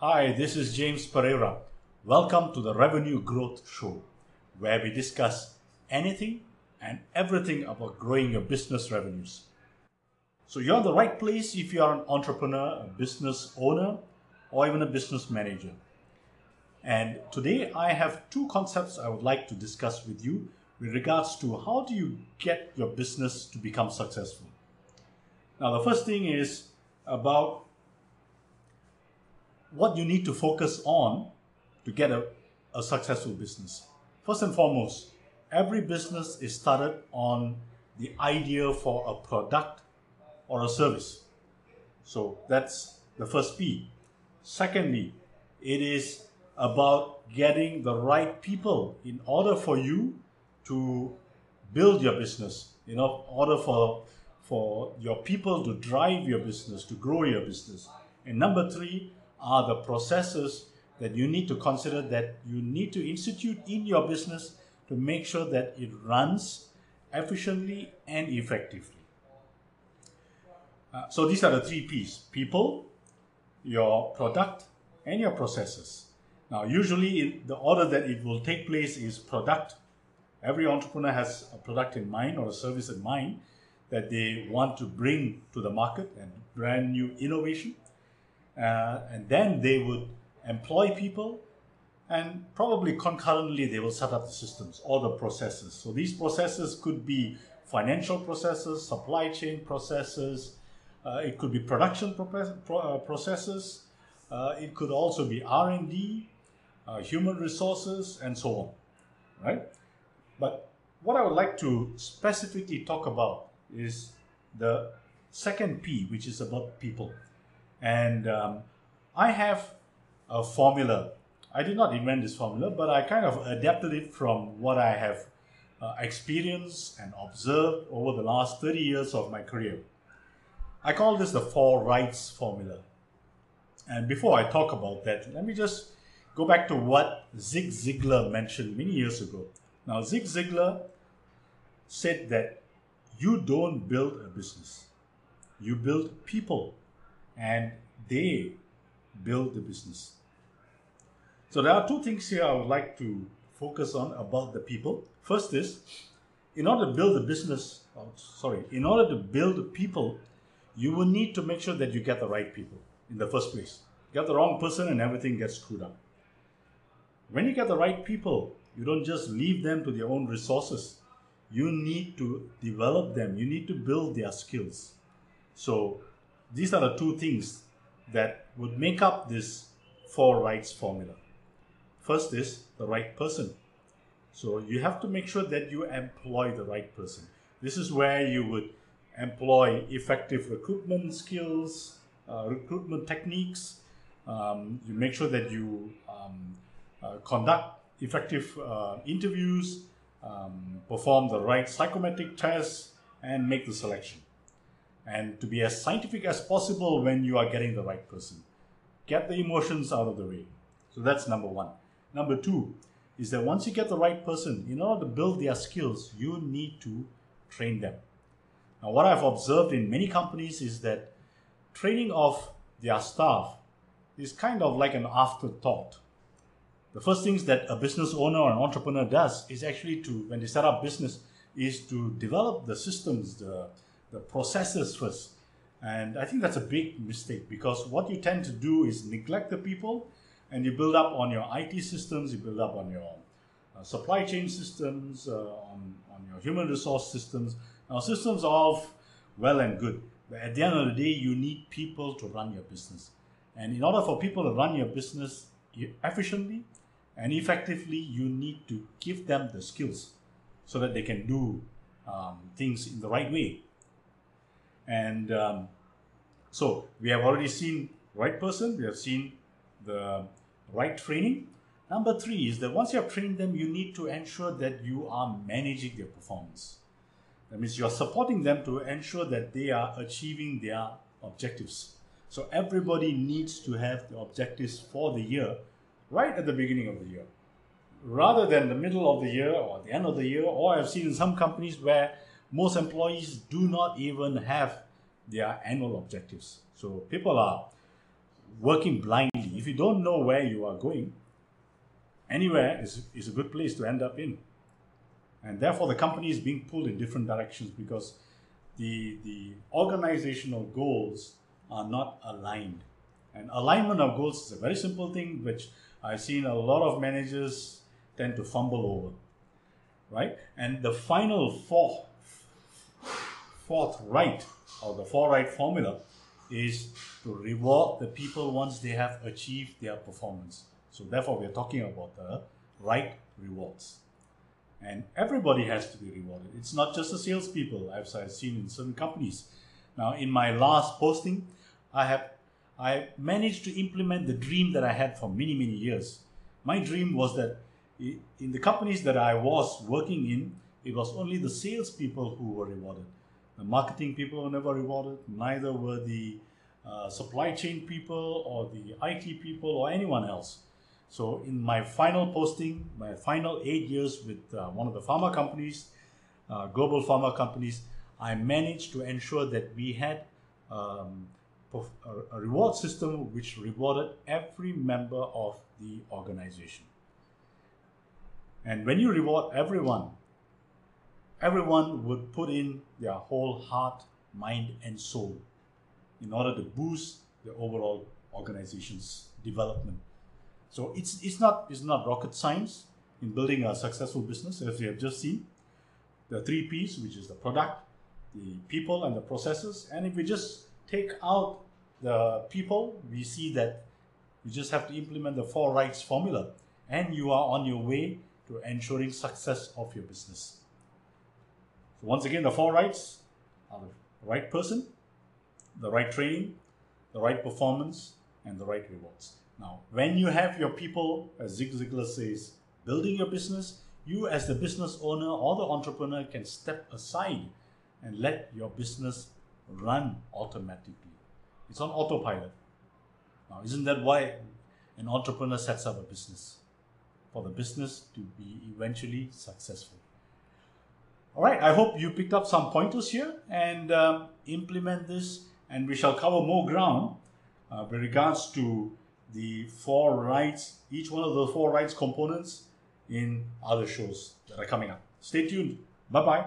Hi, this is James Pereira. Welcome to the Revenue Growth Show, where we discuss anything and everything about growing your business revenues. So, you're in the right place if you are an entrepreneur, a business owner, or even a business manager. And today I have two concepts I would like to discuss with you with regards to how do you get your business to become successful. Now, the first thing is about what you need to focus on to get a, a successful business. First and foremost, every business is started on the idea for a product or a service. So that's the first P. Secondly, it is about getting the right people in order for you to build your business, in order for, for your people to drive your business, to grow your business. And number three are the processes that you need to consider that you need to institute in your business to make sure that it runs efficiently and effectively. Uh, so these are the three P's people, your product, and your processes. Now, usually, in the order that it will take place is product. Every entrepreneur has a product in mind or a service in mind that they want to bring to the market and brand new innovation. Uh, and then they would employ people and probably concurrently they will set up the systems or the processes. So these processes could be financial processes, supply chain processes, uh, it could be production uh, processes, uh, it could also be R&D, uh, human resources, and so on, right? But what I would like to specifically talk about is the second P, which is about people. And um, I have a formula. I did not invent this formula, but I kind of adapted it from what I have uh, experienced and observed over the last 30 years of my career. I call this the four rights formula. And before I talk about that, let me just go back to what Zig Ziglar mentioned many years ago. Now, Zig Ziglar said that you don't build a business, you build people, and they build the business. So, there are two things here I would like to focus on about the people. First is, in order to build a business, oh, sorry, in order to build people, you will need to make sure that you get the right people in the first place. Get the wrong person and everything gets screwed up. When you get the right people, you don't just leave them to their own resources. You need to develop them, you need to build their skills. So, these are the two things that would make up this four rights formula. First is the right person. So, you have to make sure that you employ the right person. This is where you would employ effective recruitment skills, uh, recruitment techniques. Um, you make sure that you um, uh, conduct effective uh, interviews, um, perform the right psychometric tests, and make the selection. And to be as scientific as possible when you are getting the right person. Get the emotions out of the way. So that's number one. Number two is that once you get the right person, in order to build their skills, you need to train them. Now, what I've observed in many companies is that training of their staff is kind of like an afterthought the first things that a business owner or an entrepreneur does is actually to, when they set up business, is to develop the systems, the, the processes first. And I think that's a big mistake because what you tend to do is neglect the people and you build up on your IT systems, you build up on your uh, supply chain systems, uh, on, on your human resource systems. Now, systems are all well and good, but at the end of the day, you need people to run your business. And in order for people to run your business efficiently, and effectively you need to give them the skills so that they can do um, things in the right way and um, so we have already seen right person we have seen the right training. Number three is that once you have trained them you need to ensure that you are managing their performance. That means you are supporting them to ensure that they are achieving their objectives. So everybody needs to have the objectives for the year right at the beginning of the year. Rather than the middle of the year or the end of the year or i've seen in some companies where most employees do not even have their annual objectives so people are working blindly, if you don't know where you are going, anywhere is, is a good place to end up in. And therefore, the company is being pulled in different directions because the, the organizational goals are not aligned. And alignment of goals is a very simple thing which I've seen a lot of managers tend to fumble over, right? And the final four, fourth right or the four right formula is to reward the people once they have achieved their performance. So therefore, we are talking about the right rewards. And everybody has to be rewarded. It's not just the salespeople, as I've seen in certain companies. Now, in my last posting, I have I managed to implement the dream that I had for many, many years. My dream was that in the companies that I was working in, it was only the salespeople who were rewarded. The marketing people were never rewarded, neither were the uh, supply chain people or the IT people or anyone else. So, in my final posting, my final eight years with uh, one of the pharma companies, uh, global pharma companies, I managed to ensure that we had um, a reward system which rewarded every member of the organization. And when you reward everyone, everyone would put in their whole heart, mind, and soul in order to boost the overall organization's development. So it's, it's, not, it's not rocket science in building a successful business, as we have just seen. The three P's, which is the product, the people, and the processes. And if we just take out the people, we see that you just have to implement the four rights formula and you are on your way to ensuring success of your business. So once again, the four rights are the right person, the right training, the right performance, and the right rewards. Now, when you have your people, as Zig Ziglar says, building your business, you as the business owner or the entrepreneur can step aside and let your business run automatically. It's on autopilot. Now, isn't that why an entrepreneur sets up a business? For the business to be eventually successful. All right, I hope you picked up some pointers here and um, implement this, and we shall cover more ground uh, with regards to the four rights, each one of the four rights components in other shows that are coming up. Stay tuned. Bye bye.